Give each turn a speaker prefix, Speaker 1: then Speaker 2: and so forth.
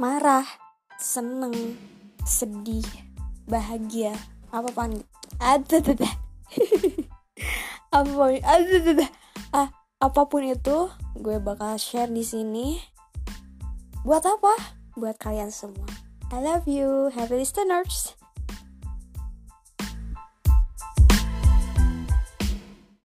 Speaker 1: marah seneng sedih bahagia apa apa pun ada apa pun ada ah apa pun itu gue bakal share di sini. Buat apa? Buat kalian semua. I love you. Happy listeners.